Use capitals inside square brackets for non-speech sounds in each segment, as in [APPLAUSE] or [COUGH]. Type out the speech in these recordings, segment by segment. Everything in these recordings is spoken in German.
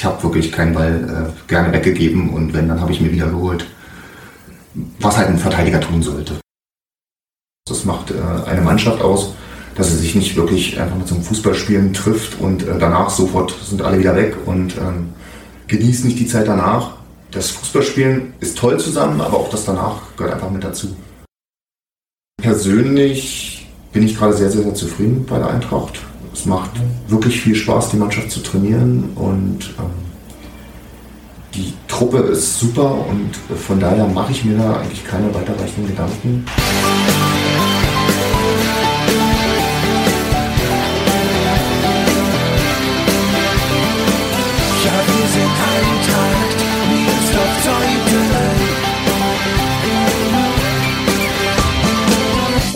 ich habe wirklich keinen Ball äh, gerne weggegeben und wenn, dann habe ich mir wieder geholt, was halt ein Verteidiger tun sollte. Das macht äh, eine Mannschaft aus, dass sie sich nicht wirklich einfach mit so einem Fußballspielen trifft und äh, danach sofort sind alle wieder weg und ähm, genießt nicht die Zeit danach. Das Fußballspielen ist toll zusammen, aber auch das danach gehört einfach mit dazu. Persönlich bin ich gerade sehr, sehr, sehr zufrieden bei der Eintracht. Es macht wirklich viel Spaß, die Mannschaft zu trainieren und ähm, die Truppe ist super und von daher mache ich mir da eigentlich keine weiterreichenden Gedanken.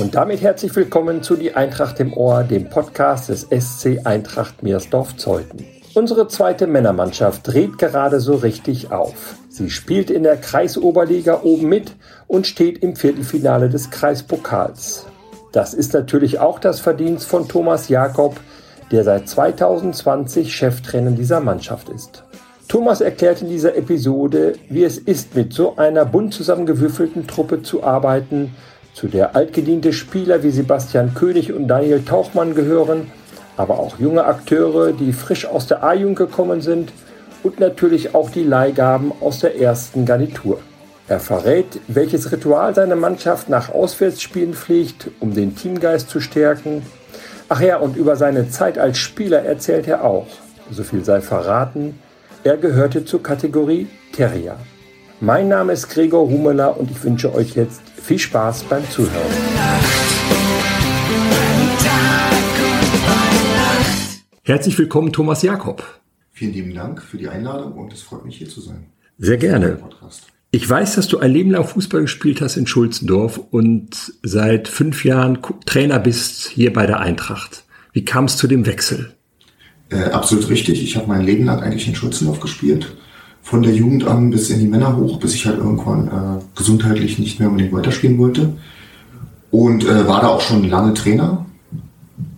Und damit herzlich willkommen zu Die Eintracht im Ohr, dem Podcast des SC Eintracht Meersdorf-Zeuthen. Unsere zweite Männermannschaft dreht gerade so richtig auf. Sie spielt in der Kreisoberliga oben mit und steht im Viertelfinale des Kreispokals. Das ist natürlich auch das Verdienst von Thomas Jakob, der seit 2020 Cheftrainer dieser Mannschaft ist. Thomas erklärt in dieser Episode, wie es ist, mit so einer bunt zusammengewürfelten Truppe zu arbeiten zu der altgediente Spieler wie Sebastian König und Daniel Tauchmann gehören, aber auch junge Akteure, die frisch aus der A-Jugend gekommen sind und natürlich auch die Leihgaben aus der ersten Garnitur. Er verrät, welches Ritual seine Mannschaft nach Auswärtsspielen pflegt, um den Teamgeist zu stärken. Ach ja, und über seine Zeit als Spieler erzählt er auch. So viel sei verraten, er gehörte zur Kategorie Terrier. Mein Name ist Gregor Humeler und ich wünsche euch jetzt viel Spaß beim Zuhören. Herzlich willkommen, Thomas Jakob. Vielen lieben Dank für die Einladung und es freut mich hier zu sein. Sehr gerne. Ich weiß, dass du ein Leben lang Fußball gespielt hast in Schulzendorf und seit fünf Jahren Trainer bist hier bei der Eintracht. Wie kam es zu dem Wechsel? Äh, absolut richtig. Ich habe mein Leben lang eigentlich in Schulzendorf gespielt von der Jugend an bis in die Männer hoch, bis ich halt irgendwann äh, gesundheitlich nicht mehr unbedingt weiterspielen wollte. Und äh, war da auch schon lange Trainer.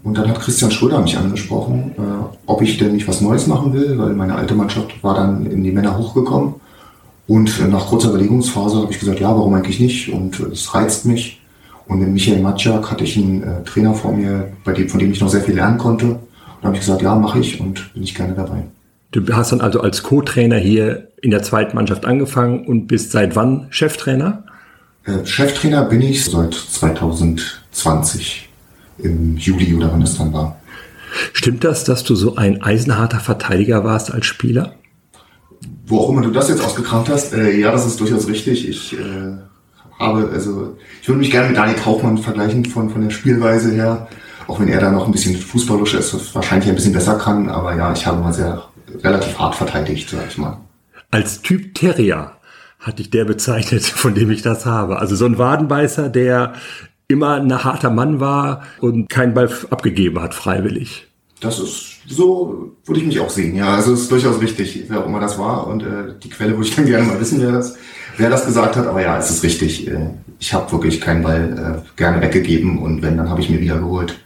Und dann hat Christian Schröder mich angesprochen, äh, ob ich denn nicht was Neues machen will, weil meine alte Mannschaft war dann in die Männer hochgekommen. Und äh, nach kurzer Überlegungsphase habe ich gesagt, ja, warum eigentlich nicht? Und äh, es reizt mich. Und mit Michael Matschak hatte ich einen äh, Trainer vor mir, bei dem, von dem ich noch sehr viel lernen konnte. Und da habe ich gesagt, ja, mache ich und bin ich gerne dabei. Du hast dann also als Co-Trainer hier in der zweiten Mannschaft angefangen und bist seit wann Cheftrainer? Äh, Cheftrainer bin ich seit 2020 im Juli oder wann es dann war. Stimmt das, dass du so ein eisenharter Verteidiger warst als Spieler? Wo auch immer du das jetzt ausgekramt hast, äh, ja, das ist durchaus richtig. Ich äh, habe, also ich würde mich gerne mit Daniel Kaufmann vergleichen von, von der Spielweise her. Auch wenn er da noch ein bisschen fußballisch ist, wahrscheinlich ein bisschen besser kann, aber ja, ich habe mal sehr relativ hart verteidigt, sag ich mal. Als Typ Terrier hatte ich der bezeichnet, [LAUGHS] von dem ich das habe. Also so ein Wadenbeißer, der immer ein harter Mann war und keinen Ball abgegeben hat, freiwillig. Das ist, so würde ich mich auch sehen, ja. Also es ist durchaus richtig, wer auch immer das war. Und äh, die Quelle würde ich dann [LAUGHS] gerne mal wissen, wer das, wer das gesagt hat. Aber ja, es ist richtig. Äh, ich habe wirklich keinen Ball äh, gerne weggegeben und wenn, dann habe ich mir wieder geholt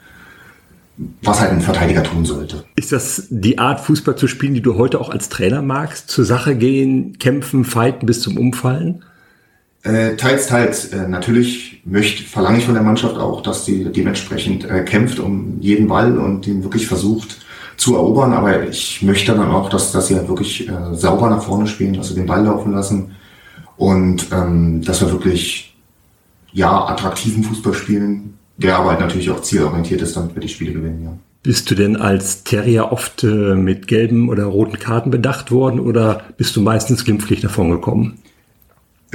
was halt ein Verteidiger tun sollte. Ist das die Art Fußball zu spielen, die du heute auch als Trainer magst? Zur Sache gehen, kämpfen, fighten bis zum Umfallen? Äh, teils, teils. Äh, natürlich möchte, verlange ich von der Mannschaft auch, dass sie dementsprechend äh, kämpft um jeden Ball und den wirklich versucht zu erobern. Aber ich möchte dann auch, dass, dass sie halt wirklich äh, sauber nach vorne spielen, dass sie den Ball laufen lassen und ähm, dass wir wirklich ja attraktiven Fußball spielen, der aber halt natürlich auch zielorientiert ist, damit wir die Spiele gewinnen, ja. Bist du denn als Terrier oft äh, mit gelben oder roten Karten bedacht worden oder bist du meistens glimpflich davon gekommen?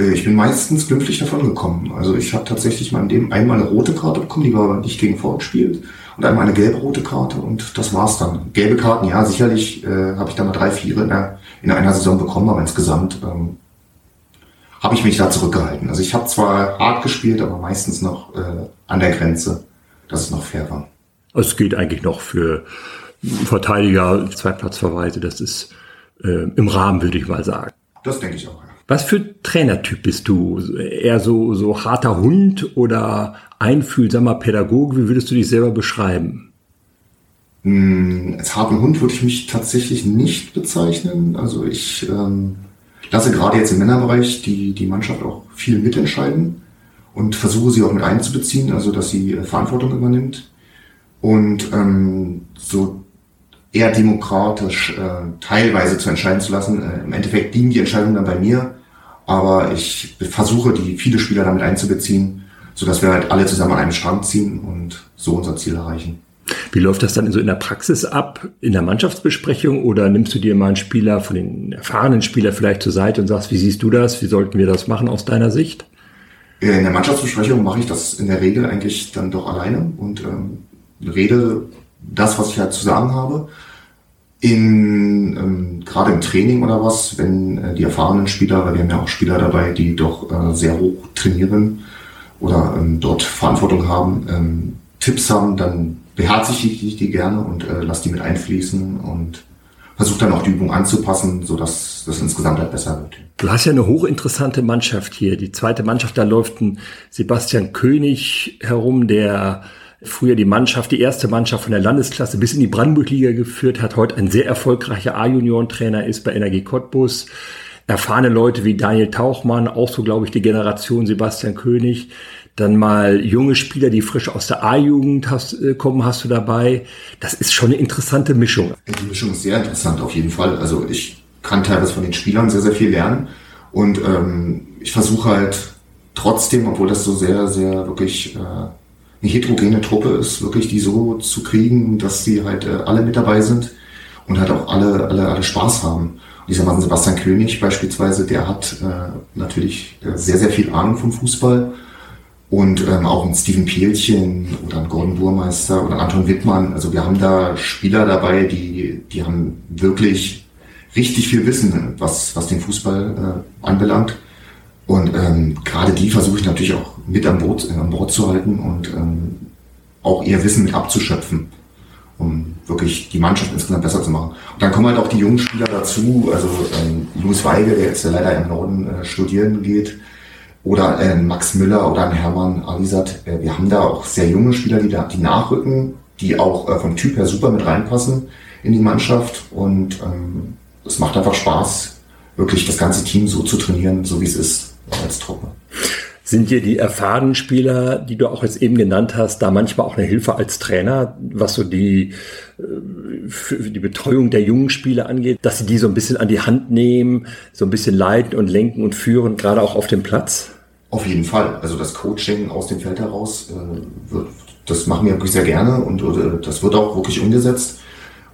Äh, ich bin meistens glimpflich davon gekommen. Also ich habe tatsächlich mal in dem einmal eine rote Karte bekommen, die war aber nicht gegen Ford gespielt. Und einmal eine gelb-rote Karte und das war's dann. Gelbe Karten, ja, sicherlich äh, habe ich da mal drei, vier in, der, in einer Saison bekommen, aber insgesamt ähm, habe ich mich da zurückgehalten. Also ich habe zwar hart gespielt, aber meistens noch äh, an der Grenze, dass es noch fair war. Es geht eigentlich noch für Verteidiger, Zweitplatzverweise, das ist äh, im Rahmen, würde ich mal sagen. Das denke ich auch, ja. Was für Trainertyp bist du? Eher so, so harter Hund oder einfühlsamer Pädagoge? Wie würdest du dich selber beschreiben? Hm, als harten Hund würde ich mich tatsächlich nicht bezeichnen. Also ich ähm, lasse gerade jetzt im Männerbereich die, die Mannschaft auch viel mitentscheiden und versuche sie auch mit einzubeziehen, also dass sie äh, Verantwortung übernimmt und ähm, so eher demokratisch äh, teilweise zu entscheiden zu lassen. Äh, Im Endeffekt liegen die Entscheidungen dann bei mir, aber ich versuche die viele Spieler damit einzubeziehen, so dass wir halt alle zusammen an einem Strang ziehen und so unser Ziel erreichen. Wie läuft das dann so in der Praxis ab, in der Mannschaftsbesprechung oder nimmst du dir mal einen Spieler von den erfahrenen Spieler vielleicht zur Seite und sagst, wie siehst du das? Wie sollten wir das machen aus deiner Sicht? In der Mannschaftsbesprechung mache ich das in der Regel eigentlich dann doch alleine und ähm, rede das, was ich halt zu sagen habe. In, ähm, gerade im Training oder was, wenn äh, die erfahrenen Spieler, weil wir haben ja auch Spieler dabei, die doch äh, sehr hoch trainieren oder ähm, dort Verantwortung haben, ähm, Tipps haben, dann beherzige ich die gerne und äh, lasse die mit einfließen und versuche dann auch die Übung anzupassen, so dass das insgesamt halt besser wird. Du hast ja eine hochinteressante Mannschaft hier. Die zweite Mannschaft, da läuft ein Sebastian König herum, der früher die Mannschaft, die erste Mannschaft von der Landesklasse bis in die Brandenburg-Liga geführt hat, heute ein sehr erfolgreicher A-Junioren-Trainer ist bei Energie Cottbus. Erfahrene Leute wie Daniel Tauchmann, auch so, glaube ich, die Generation Sebastian König. Dann mal junge Spieler, die frisch aus der A-Jugend äh, kommen, hast du dabei. Das ist schon eine interessante Mischung. Die Mischung ist sehr interessant auf jeden Fall. Also ich kann teilweise von den Spielern sehr, sehr viel lernen. Und ähm, ich versuche halt trotzdem, obwohl das so sehr, sehr wirklich äh, eine heterogene Truppe ist, wirklich die so zu kriegen, dass sie halt äh, alle mit dabei sind und halt auch alle, alle, alle Spaß haben. Und dieser Mann Sebastian König beispielsweise, der hat äh, natürlich äh, sehr, sehr viel Ahnung vom Fußball und ähm, auch ein Steven Pielchen oder ein Gordon Burmeister oder Anton Wittmann. Also wir haben da Spieler dabei, die, die haben wirklich richtig viel Wissen, was, was den Fußball äh, anbelangt. Und ähm, gerade die versuche ich natürlich auch mit an Bord, äh, an Bord zu halten und ähm, auch ihr Wissen mit abzuschöpfen, um wirklich die Mannschaft insgesamt besser zu machen. Und dann kommen halt auch die jungen Spieler dazu, also ähm, Louis Weige, der jetzt leider im Norden äh, studieren geht, oder äh, Max Müller oder Hermann Alisat. Äh, wir haben da auch sehr junge Spieler, die da die nachrücken, die auch äh, vom Typ her super mit reinpassen in die Mannschaft und ähm, es macht einfach Spaß, wirklich das ganze Team so zu trainieren, so wie es ist als Truppe. Sind dir die erfahrenen Spieler, die du auch jetzt eben genannt hast, da manchmal auch eine Hilfe als Trainer, was so die, äh, die Betreuung der jungen Spieler angeht, dass sie die so ein bisschen an die Hand nehmen, so ein bisschen leiten und lenken und führen, gerade auch auf dem Platz? Auf jeden Fall. Also das Coaching aus dem Feld heraus, äh, wird, das machen wir wirklich sehr gerne und äh, das wird auch wirklich umgesetzt.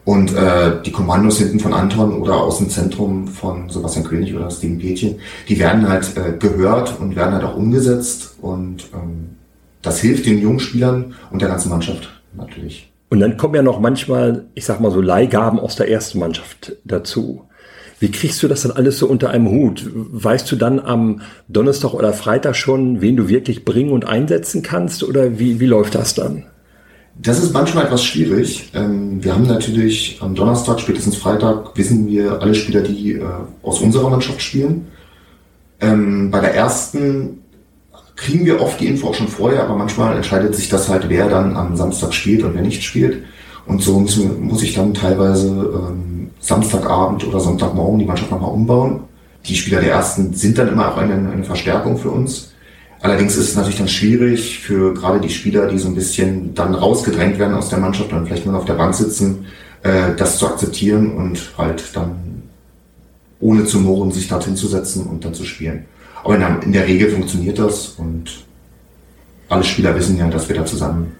Und äh, die Kommandos hinten von Anton oder aus dem Zentrum von Sebastian König oder Steven Pätchen, die werden halt äh, gehört und werden halt auch umgesetzt. Und ähm, das hilft den jungen Spielern und der ganzen Mannschaft natürlich. Und dann kommen ja noch manchmal, ich sag mal so, Leihgaben aus der ersten Mannschaft dazu. Wie kriegst du das dann alles so unter einem Hut? Weißt du dann am Donnerstag oder Freitag schon, wen du wirklich bringen und einsetzen kannst? Oder wie, wie läuft das dann? Das ist manchmal etwas schwierig. Ähm, wir haben natürlich am Donnerstag, spätestens Freitag, wissen wir alle Spieler, die äh, aus unserer Mannschaft spielen. Ähm, bei der ersten kriegen wir oft die Info auch schon vorher, aber manchmal entscheidet sich das halt, wer dann am Samstag spielt und wer nicht spielt. Und so muss ich dann teilweise ähm, Samstagabend oder Sonntagmorgen die Mannschaft nochmal umbauen. Die Spieler der ersten sind dann immer auch eine, eine Verstärkung für uns. Allerdings ist es natürlich dann schwierig für gerade die Spieler, die so ein bisschen dann rausgedrängt werden aus der Mannschaft und vielleicht nur auf der Bank sitzen, äh, das zu akzeptieren und halt dann ohne zu murren sich dorthin zu setzen und dann zu spielen. Aber in der Regel funktioniert das und alle Spieler wissen ja, dass wir da zusammen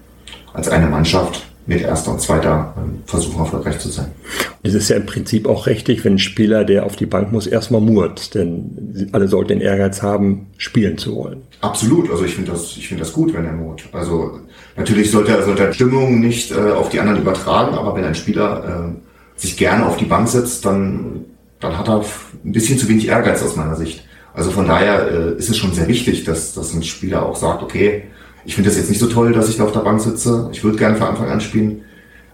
als eine Mannschaft mit erster und zweiter ähm, versuchen erfolgreich zu sein. Es ist ja im Prinzip auch richtig, wenn ein Spieler, der auf die Bank muss, erstmal murrt, denn alle sollten den Ehrgeiz haben, spielen zu wollen. Absolut, also ich finde das, ich finde das gut, wenn er murrt. Also natürlich sollte er, sollte Stimmung nicht äh, auf die anderen übertragen, aber wenn ein Spieler äh, sich gerne auf die Bank setzt, dann, dann hat er ein bisschen zu wenig Ehrgeiz aus meiner Sicht. Also von daher äh, ist es schon sehr wichtig, dass, dass ein Spieler auch sagt, okay, ich finde das jetzt nicht so toll, dass ich da auf der Bank sitze. Ich würde gerne von Anfang an spielen.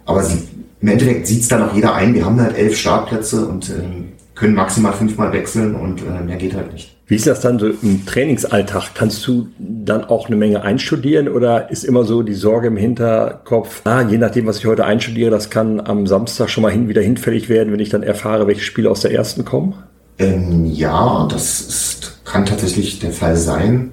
Aber sie, im Endeffekt sieht es dann auch jeder ein. Wir haben halt elf Startplätze und äh, können maximal fünfmal wechseln und äh, mehr geht halt nicht. Wie ist das dann so im Trainingsalltag? Kannst du dann auch eine Menge einstudieren oder ist immer so die Sorge im Hinterkopf, ah, je nachdem, was ich heute einstudiere, das kann am Samstag schon mal hin, wieder hinfällig werden, wenn ich dann erfahre, welche Spiele aus der ersten kommen? Ähm, ja, das ist, kann tatsächlich der Fall sein.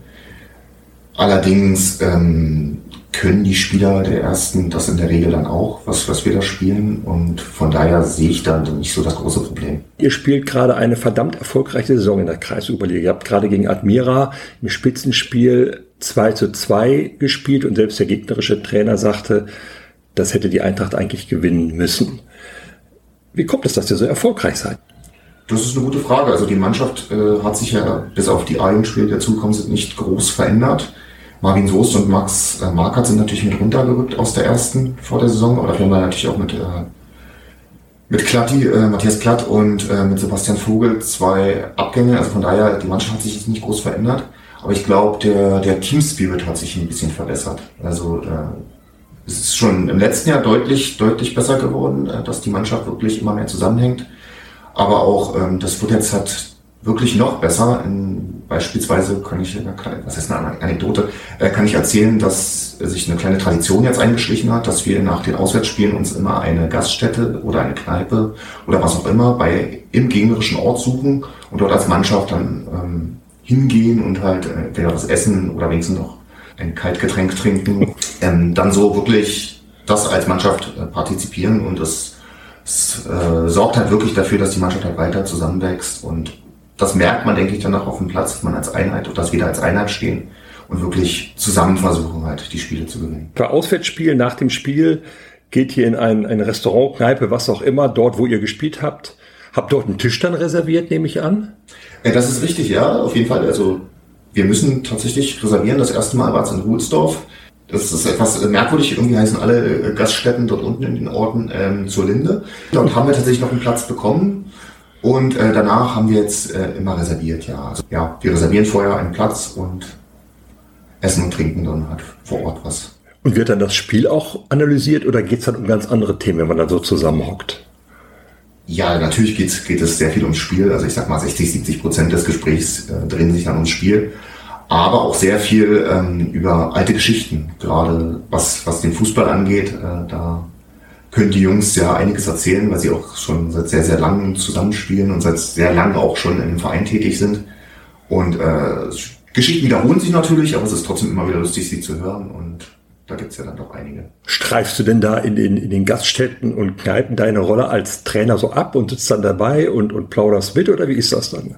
Allerdings ähm, können die Spieler der ersten das in der Regel dann auch, was, was wir da spielen. Und von daher sehe ich da nicht so das große Problem. Ihr spielt gerade eine verdammt erfolgreiche Saison in der Kreisüberliga. Ihr habt gerade gegen Admira im Spitzenspiel 2 zu 2 gespielt und selbst der gegnerische Trainer sagte, das hätte die Eintracht eigentlich gewinnen müssen. Wie kommt es, dass ihr so erfolgreich seid? Das ist eine gute Frage. Also die Mannschaft äh, hat sich ja bis auf die A-Jugendspiele, die dazugekommen sind, nicht groß verändert. Marvin Soest und Max äh, Markert sind natürlich mit runtergerückt aus der ersten vor der Saison, aber dafür haben wir natürlich auch mit, äh, mit Klatti, äh, Matthias Klatt und äh, mit Sebastian Vogel zwei Abgänge. Also von daher, die Mannschaft hat sich jetzt nicht groß verändert. Aber ich glaube, der, der Team Spirit hat sich ein bisschen verbessert. Also äh, es ist schon im letzten Jahr deutlich, deutlich besser geworden, äh, dass die Mannschaft wirklich immer mehr zusammenhängt. Aber auch ähm, das wird jetzt halt wirklich noch besser. In, beispielsweise kann ich, was ist eine Anekdote, äh, kann ich erzählen, dass sich eine kleine Tradition jetzt eingeschlichen hat, dass wir nach den Auswärtsspielen uns immer eine Gaststätte oder eine Kneipe oder was auch immer bei im gegnerischen Ort suchen und dort als Mannschaft dann ähm, hingehen und halt äh, entweder was essen oder wenigstens noch ein Kaltgetränk trinken. Ähm, dann so wirklich das als Mannschaft äh, partizipieren und es, es äh, sorgt halt wirklich dafür, dass die Mannschaft halt weiter zusammenwächst und das merkt man, denke ich, dann auch auf dem Platz, dass man als Einheit oder dass wir da als Einheit stehen und wirklich zusammen versuchen halt, die Spiele zu gewinnen. Bei Auswärtsspielen nach dem Spiel geht ihr in ein, ein Restaurant, Kneipe, was auch immer, dort, wo ihr gespielt habt. Habt dort einen Tisch dann reserviert, nehme ich an? Ja, das ist richtig, ja, auf jeden Fall. Also wir müssen tatsächlich reservieren. Das erste Mal war es in Ruhlsdorf. Das ist etwas merkwürdig. Irgendwie heißen alle Gaststätten dort unten in den Orten ähm, zur Linde. Dort haben wir tatsächlich noch einen Platz bekommen. Und äh, danach haben wir jetzt äh, immer reserviert, ja. Also, ja, wir reservieren vorher einen Platz und essen und trinken dann halt vor Ort was. Und wird dann das Spiel auch analysiert oder geht es dann um ganz andere Themen, wenn man dann so zusammenhockt? Ja, natürlich geht's, geht es sehr viel ums Spiel. Also ich sag mal, 60, 70 Prozent des Gesprächs äh, drehen sich dann ums Spiel. Aber auch sehr viel ähm, über alte Geschichten, gerade was, was den Fußball angeht. Äh, da können die Jungs ja einiges erzählen, weil sie auch schon seit sehr, sehr langem zusammenspielen und seit sehr langem auch schon in dem Verein tätig sind. Und äh, Geschichten wiederholen sich natürlich, aber es ist trotzdem immer wieder lustig, sie zu hören und da gibt's ja dann doch einige. Streifst du denn da in den, in den Gaststätten und Kneipen deine Rolle als Trainer so ab und sitzt dann dabei und, und plauderst mit oder wie ist das dann?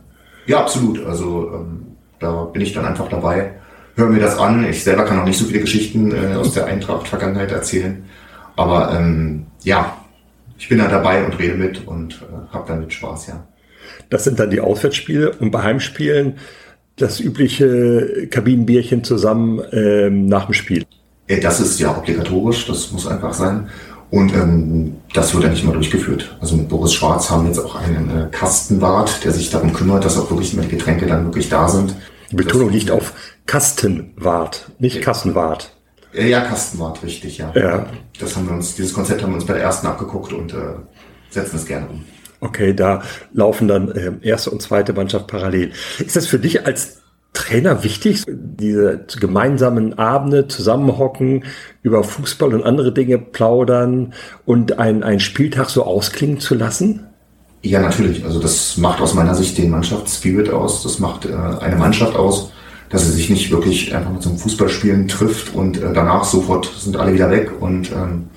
Ja, absolut. Also ähm, da bin ich dann einfach dabei, höre mir das an. Ich selber kann auch nicht so viele Geschichten äh, aus der Eintracht-Vergangenheit erzählen. Aber ähm, ja, ich bin da dabei und rede mit und äh, habe damit Spaß, ja. Das sind dann die Auswärtsspiele und bei Heimspielen das übliche Kabinenbierchen zusammen ähm, nach dem Spiel. Das ist ja obligatorisch, das muss einfach sein. Und ähm, das wird ja nicht mal durchgeführt. Also mit Boris Schwarz haben wir jetzt auch einen äh, Kastenwart, der sich darum kümmert, dass auch wirklich immer die Getränke dann wirklich da sind. Die Betonung liegt auf Kastenwart, nicht Kassenwart. Ja, Kastenwart, richtig, ja. ja. Das haben wir uns, dieses Konzept haben wir uns bei der ersten abgeguckt und äh, setzen es gerne um. Okay, da laufen dann äh, erste und zweite Mannschaft parallel. Ist das für dich als Trainer wichtig, diese gemeinsamen Abende zusammenhocken, über Fußball und andere Dinge plaudern und einen Spieltag so ausklingen zu lassen? Ja, natürlich. Also das macht aus meiner Sicht den Mannschaftsspirit aus. Das macht äh, eine Mannschaft aus dass er sich nicht wirklich einfach mit so einem Fußballspielen trifft und äh, danach sofort sind alle wieder weg und ähm,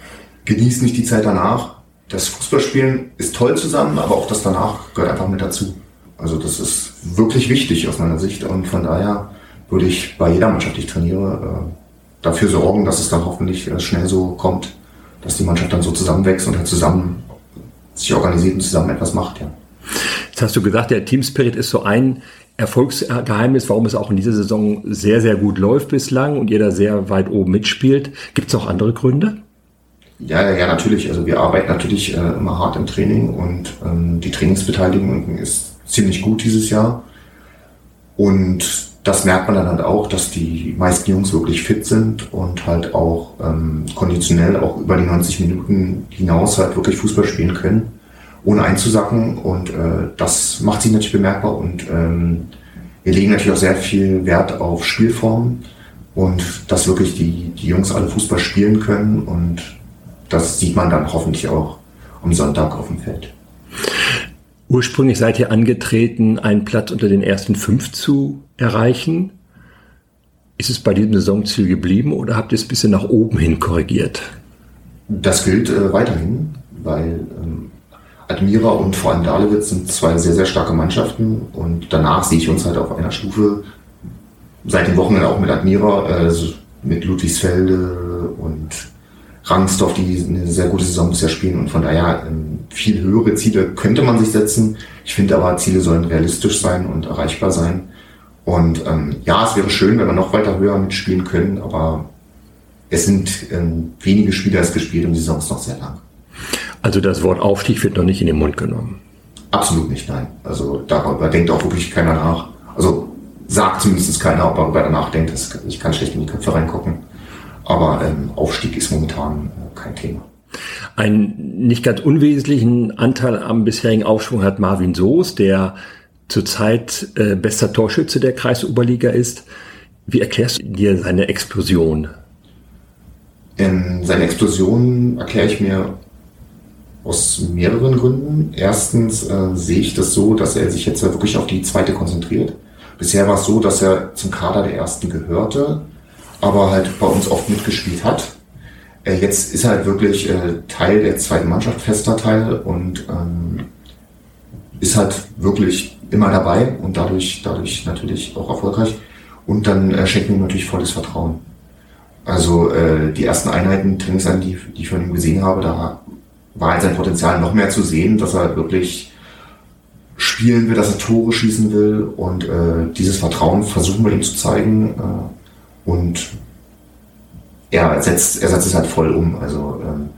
genießt nicht die Zeit danach. Das Fußballspielen ist toll zusammen, aber auch das danach gehört einfach mit dazu. Also das ist wirklich wichtig aus meiner Sicht und von daher würde ich bei jeder Mannschaft, die ich trainiere, äh, dafür sorgen, dass es dann hoffentlich äh, schnell so kommt, dass die Mannschaft dann so zusammenwächst und halt zusammen sich organisiert und zusammen etwas macht, ja. Jetzt hast du gesagt, der Team Spirit ist so ein Erfolgsgeheimnis, warum es auch in dieser Saison sehr, sehr gut läuft bislang und jeder sehr weit oben mitspielt. Gibt es auch andere Gründe? Ja, ja, natürlich. Also wir arbeiten natürlich äh, immer hart im Training und ähm, die Trainingsbeteiligung ist ziemlich gut dieses Jahr. Und das merkt man dann halt auch, dass die meisten Jungs wirklich fit sind und halt auch ähm, konditionell auch über die 90 Minuten hinaus halt wirklich Fußball spielen können ohne einzusacken. Und äh, das macht sich natürlich bemerkbar. Und ähm, wir legen natürlich auch sehr viel Wert auf Spielform und dass wirklich die, die Jungs alle Fußball spielen können und das sieht man dann hoffentlich auch am Sonntag auf dem Feld. Ursprünglich seid ihr angetreten, einen Platz unter den ersten fünf zu erreichen. Ist es bei diesem Saisonziel geblieben oder habt ihr es ein bisschen nach oben hin korrigiert? Das gilt äh, weiterhin, weil ähm, Admira und vor allem Dahlewitz sind zwei sehr, sehr starke Mannschaften und danach sehe ich uns halt auf einer Stufe, seit dem Wochenende auch mit Admira, äh, mit Ludwigsfelde und Rangsdorf, die eine sehr gute Saison bisher spielen und von daher ähm, viel höhere Ziele könnte man sich setzen. Ich finde aber, Ziele sollen realistisch sein und erreichbar sein. Und ähm, ja, es wäre schön, wenn wir noch weiter höher mitspielen können, aber es sind ähm, wenige Spieler es gespielt und die Saison ist noch sehr lang. Also das Wort Aufstieg wird noch nicht in den Mund genommen. Absolut nicht, nein. Also darüber denkt auch wirklich keiner nach. Also sagt zumindest keiner, ob er darüber nachdenkt. Ich kann schlecht in die Köpfe reingucken. Aber ähm, Aufstieg ist momentan äh, kein Thema. Einen nicht ganz unwesentlichen Anteil am bisherigen Aufschwung hat Marvin Soos, der zurzeit äh, bester Torschütze der Kreisoberliga ist. Wie erklärst du dir seine Explosion? Ähm, seine Explosion erkläre ich mir aus mehreren Gründen. Erstens äh, sehe ich das so, dass er sich jetzt wirklich auf die zweite konzentriert. Bisher war es so, dass er zum Kader der ersten gehörte, aber halt bei uns oft mitgespielt hat. Äh, jetzt ist er halt wirklich äh, Teil der zweiten Mannschaft, fester Teil und ähm, ist halt wirklich immer dabei und dadurch, dadurch natürlich auch erfolgreich. Und dann äh, schenken wir ihm natürlich volles Vertrauen. Also äh, die ersten Einheiten, Trainings, die, die ich von ihm gesehen habe, da war halt sein Potenzial noch mehr zu sehen, dass er wirklich spielen will, dass er Tore schießen will und äh, dieses Vertrauen versuchen wir ihm zu zeigen äh, und er setzt, er setzt es halt voll um. Also ähm,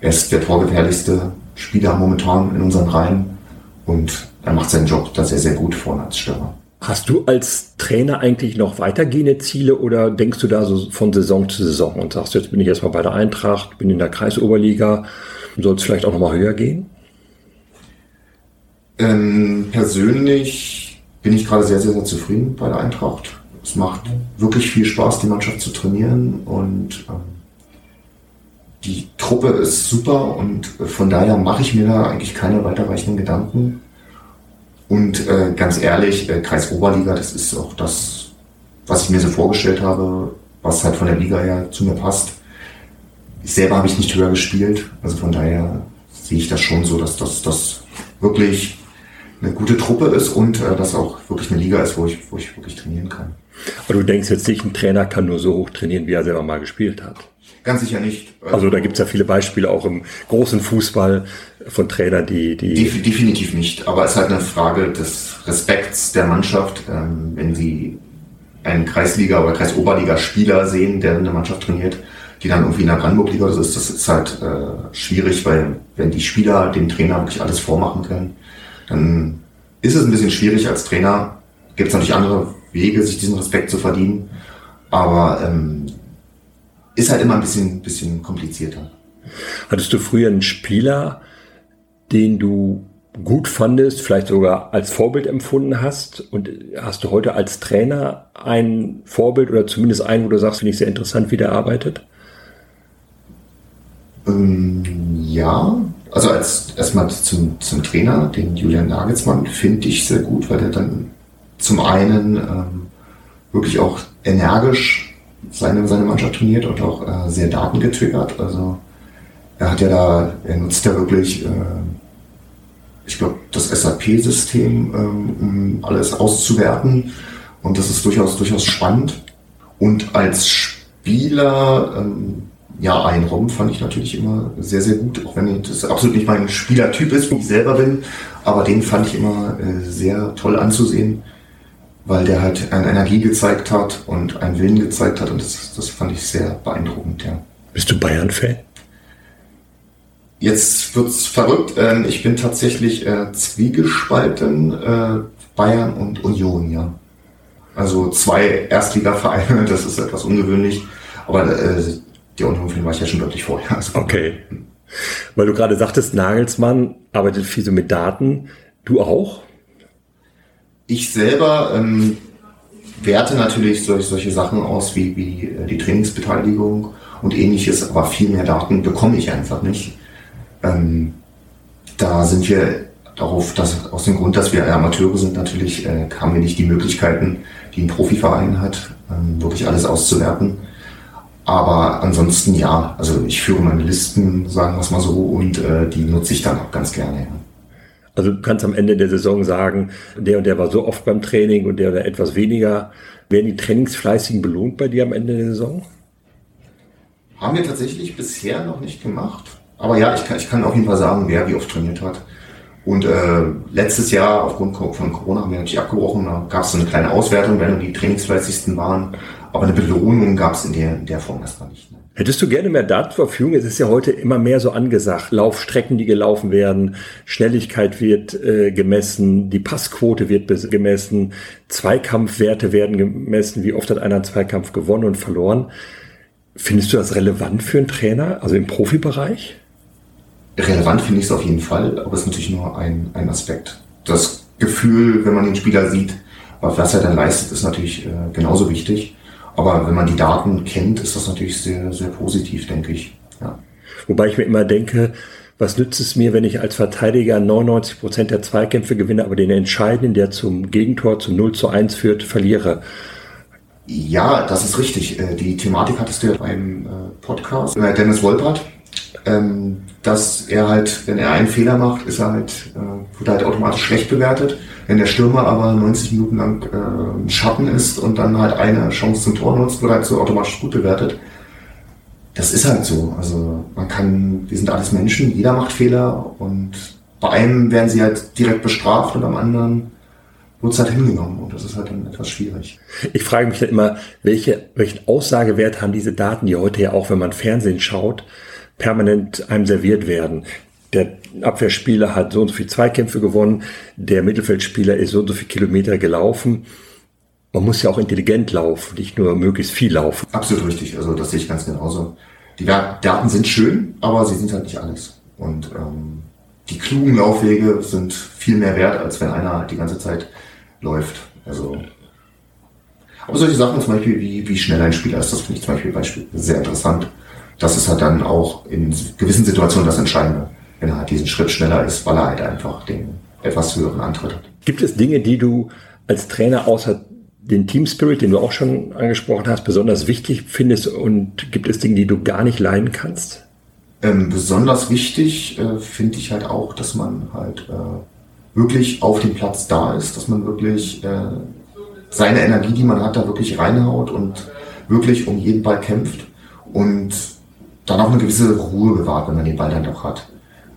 er ist der torgefährlichste Spieler momentan in unseren Reihen und er macht seinen Job da sehr, sehr gut vorne als Stürmer. Hast du als Trainer eigentlich noch weitergehende Ziele oder denkst du da so von Saison zu Saison und sagst, jetzt bin ich erstmal bei der Eintracht, bin in der Kreisoberliga, soll es vielleicht auch nochmal höher gehen? Ähm, persönlich bin ich gerade sehr, sehr, sehr zufrieden bei der Eintracht. Es macht wirklich viel Spaß, die Mannschaft zu trainieren und ähm, die Truppe ist super und von daher mache ich mir da eigentlich keine weiterreichenden Gedanken. Und äh, ganz ehrlich, äh, Kreis Oberliga, das ist auch das, was ich mir so vorgestellt habe, was halt von der Liga her zu mir passt. Ich selber habe ich nicht höher gespielt, also von daher sehe ich das schon so, dass das, das wirklich eine gute Truppe ist und äh, dass auch wirklich eine Liga ist, wo ich, wo ich wirklich trainieren kann. Aber du denkst jetzt nicht, ein Trainer kann nur so hoch trainieren, wie er selber mal gespielt hat. Ganz sicher nicht. Also da gibt es ja viele Beispiele auch im großen Fußball von Trainern, die, die. Definitiv nicht. Aber es ist halt eine Frage des Respekts der Mannschaft. Ähm, wenn sie einen Kreisliga- oder Kreisoberliga-Spieler sehen, der eine Mannschaft trainiert, die dann irgendwie in der Brandenburg-Liga ist, das ist halt äh, schwierig, weil wenn die Spieler dem Trainer wirklich alles vormachen können, dann ist es ein bisschen schwierig als Trainer. Gibt es natürlich andere Wege, sich diesen Respekt zu verdienen. Aber ähm, ist halt immer ein bisschen, bisschen komplizierter. Hattest du früher einen Spieler, den du gut fandest, vielleicht sogar als Vorbild empfunden hast? Und hast du heute als Trainer ein Vorbild oder zumindest einen, wo du sagst, finde ich sehr interessant, wie der arbeitet? Ähm, ja, also als erstmal zum, zum Trainer, den Julian Nagelsmann, finde ich sehr gut, weil er dann zum einen ähm, wirklich auch energisch seine, seine Mannschaft trainiert und auch äh, sehr datengetriggert. Also er hat ja da, er nutzt ja wirklich, äh, ich glaube, das SAP-System, ähm, um alles auszuwerten. Und das ist durchaus, durchaus spannend. Und als Spieler, ähm, ja, ein Rom fand ich natürlich immer sehr, sehr gut, auch wenn das absolut nicht mein Spielertyp ist, wie ich selber bin. Aber den fand ich immer äh, sehr toll anzusehen weil der halt eine Energie gezeigt hat und einen Willen gezeigt hat und das, das fand ich sehr beeindruckend, ja. Bist du Bayern-Fan? Jetzt wird's verrückt. Ähm, ich bin tatsächlich äh, zwiegespalten, äh, Bayern und Union, ja. Also zwei Erstligavereine, [LAUGHS] das ist etwas ungewöhnlich, aber äh, der Union war ich ja schon deutlich vorher. [LAUGHS] Also, okay. Weil du gerade sagtest, Nagelsmann arbeitet viel so mit Daten. Du auch? Ich selber ähm, werte natürlich solche, solche Sachen aus wie, wie äh, die Trainingsbeteiligung und ähnliches, aber viel mehr Daten bekomme ich einfach nicht. Ähm, da sind wir darauf, dass aus dem Grund, dass wir Amateure sind, natürlich äh, haben wir nicht die Möglichkeiten, die ein Profiverein hat, ähm, wirklich alles auszuwerten. Aber ansonsten ja, also ich führe meine Listen, sagen wir es mal so, und äh, die nutze ich dann auch ganz gerne. Ja. Also du kannst am Ende der Saison sagen, der und der war so oft beim Training und der oder etwas weniger. Werden die Trainingsfleißigen belohnt bei dir am Ende der Saison? Haben wir tatsächlich bisher noch nicht gemacht. Aber ja, ich kann, ich kann auf jeden Fall sagen, wer wie oft trainiert hat. Und äh, letztes Jahr, aufgrund von Corona, haben wir natürlich abgebrochen. Da gab es so eine kleine Auswertung, wer nur die trainingsfleißigsten waren. Aber eine Belohnung gab es in der, in der Form erstmal nicht. Ne? Hättest du gerne mehr Daten zur Verfügung? Es ist ja heute immer mehr so angesagt. Laufstrecken, die gelaufen werden, Schnelligkeit wird äh, gemessen, die Passquote wird gemessen, Zweikampfwerte werden gemessen, wie oft hat einer einen Zweikampf gewonnen und verloren. Findest du das relevant für einen Trainer, also im Profibereich? Relevant finde ich es auf jeden Fall, aber es ist natürlich nur ein, ein Aspekt. Das Gefühl, wenn man den Spieler sieht, was er dann leistet, ist natürlich äh, genauso wichtig. Aber wenn man die Daten kennt, ist das natürlich sehr, sehr positiv, denke ich. Ja. Wobei ich mir immer denke, was nützt es mir, wenn ich als Verteidiger 99 Prozent der Zweikämpfe gewinne, aber den entscheidenden, der zum Gegentor, zum 0 zu 1 führt, verliere? Ja, das ist richtig. Äh, die Thematik hattest du ja beim äh, Podcast. Äh, Dennis Wolpert, ähm, dass er halt, wenn er einen Fehler macht, ist er halt, wird er halt automatisch schlecht bewertet. Wenn der Stürmer aber 90 Minuten lang äh, Schatten ist und dann halt eine Chance zum Tor nutzt, wird halt so automatisch gut bewertet. Das ist halt so. Also man kann, wir sind alles Menschen, jeder macht Fehler und bei einem werden sie halt direkt bestraft und am anderen wird es halt hingenommen und das ist halt dann etwas schwierig. Ich frage mich dann immer, welche, welchen Aussagewert haben diese Daten, die heute ja auch, wenn man Fernsehen schaut, permanent einem serviert werden der Abwehrspieler hat so und so viele Zweikämpfe gewonnen, der Mittelfeldspieler ist so und so viele Kilometer gelaufen. Man muss ja auch intelligent laufen, nicht nur möglichst viel laufen. Absolut richtig, also das sehe ich ganz genauso. Die Daten sind schön, aber sie sind halt nicht alles. Und ähm, die klugen Laufwege sind viel mehr wert, als wenn einer die ganze Zeit läuft. Also aber solche Sachen zum Beispiel, wie, wie schnell ein Spieler ist, das finde ich zum Beispiel, Beispiel sehr interessant. Das ist halt dann auch in gewissen Situationen das Entscheidende wenn er halt diesen Schritt schneller ist, weil er halt einfach den etwas höheren Antritt hat. Gibt es Dinge, die du als Trainer außer den Team Spirit, den du auch schon angesprochen hast, besonders wichtig findest und gibt es Dinge, die du gar nicht leiden kannst? Ähm, besonders wichtig äh, finde ich halt auch, dass man halt äh, wirklich auf dem Platz da ist, dass man wirklich äh, seine Energie, die man hat, da wirklich reinhaut und wirklich um jeden Ball kämpft und dann auch eine gewisse Ruhe bewahrt, wenn man den Ball dann doch hat.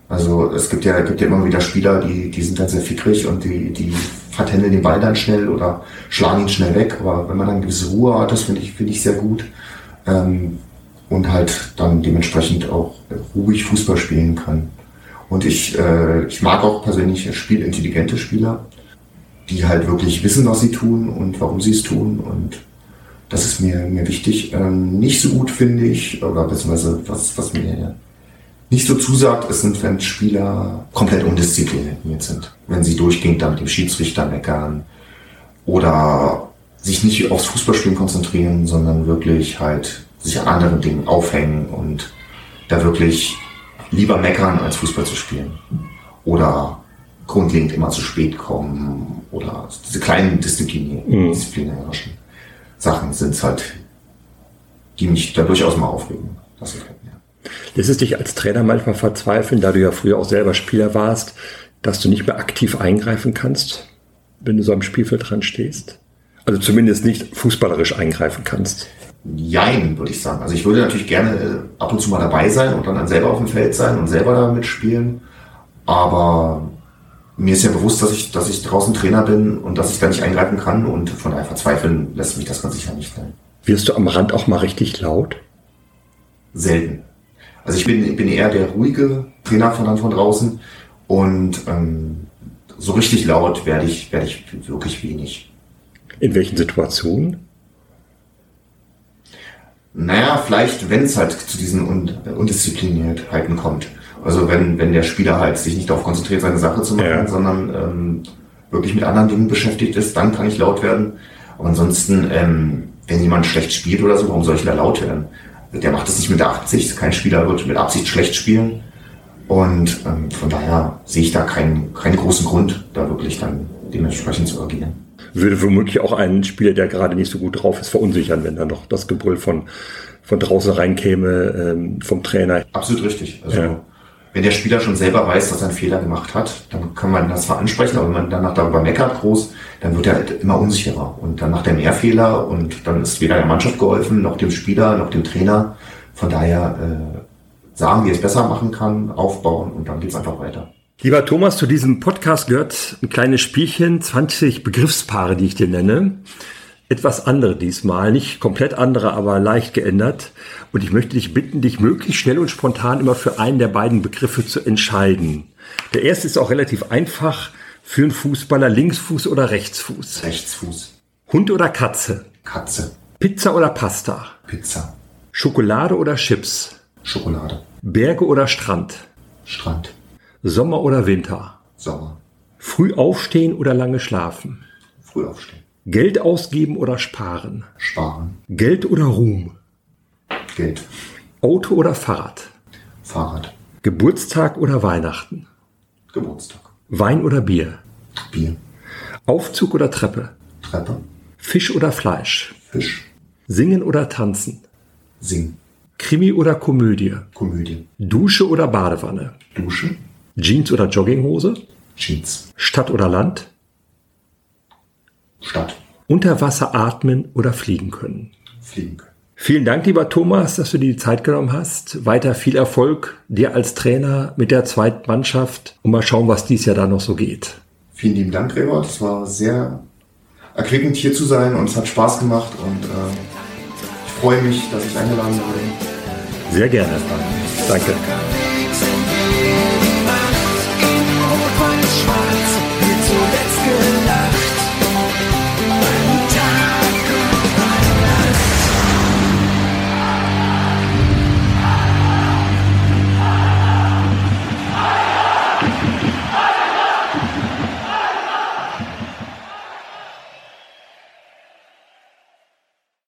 Also es gibt ja, gibt ja immer wieder Spieler, die, die sind dann sehr fickrig und die, die vertändeln den Ball dann schnell oder schlagen ihn schnell weg. Aber wenn man dann eine gewisse Ruhe hat, das finde ich, finde ich sehr gut. Ähm, und halt dann dementsprechend auch ruhig Fußball spielen kann. Und ich, äh, ich mag auch persönlich spielintelligente Spieler, die halt wirklich wissen, was sie tun und warum sie es tun. Und das ist mir, mir wichtig. Ähm, nicht so gut finde ich, oder beziehungsweise was, was mir nicht so zusagt, ist, sind, wenn Spieler komplett undiszipliniert sind. Wenn sie durchgehend dann mit dem Schiedsrichter meckern oder sich nicht aufs Fußballspielen konzentrieren, sondern wirklich halt sich an anderen Dingen aufhängen und da wirklich lieber meckern, als Fußball zu spielen. Oder grundlegend immer zu spät kommen oder diese kleinen mhm. disziplinärischen Sachen sind es halt, die mich da durchaus mal aufregen. Das ist halt Lässt es dich als Trainer manchmal verzweifeln, da du ja früher auch selber Spieler warst, dass du nicht mehr aktiv eingreifen kannst, wenn du so am Spielfeld dran stehst? Also zumindest nicht fußballerisch eingreifen kannst. Jein, würde ich sagen. Also ich würde natürlich gerne äh, ab und zu mal dabei sein und dann, dann selber auf dem Feld sein und selber da mitspielen. Aber mir ist ja bewusst, dass ich, dass ich draußen Trainer bin und dass ich da nicht eingreifen kann und von daher verzweifeln lässt mich das ganz sicher nicht sein. Wirst du am Rand auch mal richtig laut? Selten. Also ich bin, ich bin eher der ruhige Trainer von dann von draußen und ähm, so richtig laut werde ich, werde ich wirklich wenig. In welchen Situationen? Naja, vielleicht, wenn es halt zu diesen Un Undiszipliniertheiten kommt. Also wenn, wenn der Spieler halt sich nicht darauf konzentriert, seine Sache zu machen, ja. sondern ähm, wirklich mit anderen Dingen beschäftigt ist, dann kann ich laut werden. Aber ansonsten, ähm, wenn jemand schlecht spielt oder so, warum soll ich da laut werden? Der macht das nicht mit der Absicht. Kein Spieler wird mit Absicht schlecht spielen. Und ähm, von daher sehe ich da keinen, keinen großen Grund, da wirklich dann dementsprechend zu agieren. Würde womöglich auch einen Spieler, der gerade nicht so gut drauf ist, verunsichern, wenn dann noch das Gebrüll von, von draußen reinkäme, ähm, vom Trainer. Absolut richtig. Also, ja. wenn der Spieler schon selber weiß, dass er einen Fehler gemacht hat, dann kann man das zwar ansprechen, aber wenn man danach darüber meckert groß, dann wird er halt immer unsicherer. Und dann macht er mehr Fehler und dann ist weder der Mannschaft geholfen, noch dem Spieler, noch dem Trainer. Von daher äh, sagen, wie es besser machen kann, aufbauen und dann geht's einfach weiter. Lieber Thomas, zu diesem Podcast gehört ein kleines Spielchen, 20 Begriffspaare, die ich dir nenne. Etwas andere diesmal, nicht komplett andere, aber leicht geändert. Und ich möchte dich bitten, dich möglichst schnell und spontan immer für einen der beiden Begriffe zu entscheiden. Der erste ist auch relativ einfach. Für einen Fußballer Linksfuß oder Rechtsfuß? Rechtsfuß. Hund oder Katze? Katze. Pizza oder Pasta? Pizza. Schokolade oder Chips? Schokolade. Berge oder Strand? Strand. Sommer oder Winter? Sommer. Früh aufstehen oder lange schlafen? Früh aufstehen. Geld ausgeben oder sparen? Sparen. Geld oder Ruhm? Geld. Auto oder Fahrrad? Fahrrad. Geburtstag oder Weihnachten? Geburtstag. Wein oder Bier? Bier. Aufzug oder Treppe? Treppe. Fisch oder Fleisch? Fisch. Singen oder tanzen? Singen. Krimi oder Komödie? Komödie. Dusche oder Badewanne? Dusche. Jeans oder Jogginghose? Jeans. Stadt oder Land? Stadt. Unter Wasser atmen oder fliegen können? Fliegen können. Vielen Dank, lieber Thomas, dass du dir die Zeit genommen hast. Weiter viel Erfolg dir als Trainer mit der zweiten Mannschaft und mal schauen, was dies Jahr da noch so geht. Vielen lieben Dank, Gregor. Es war sehr erquickend hier zu sein und es hat Spaß gemacht und äh, freue mich, dass ich eingeladen wurde. Sehr gerne. Danke.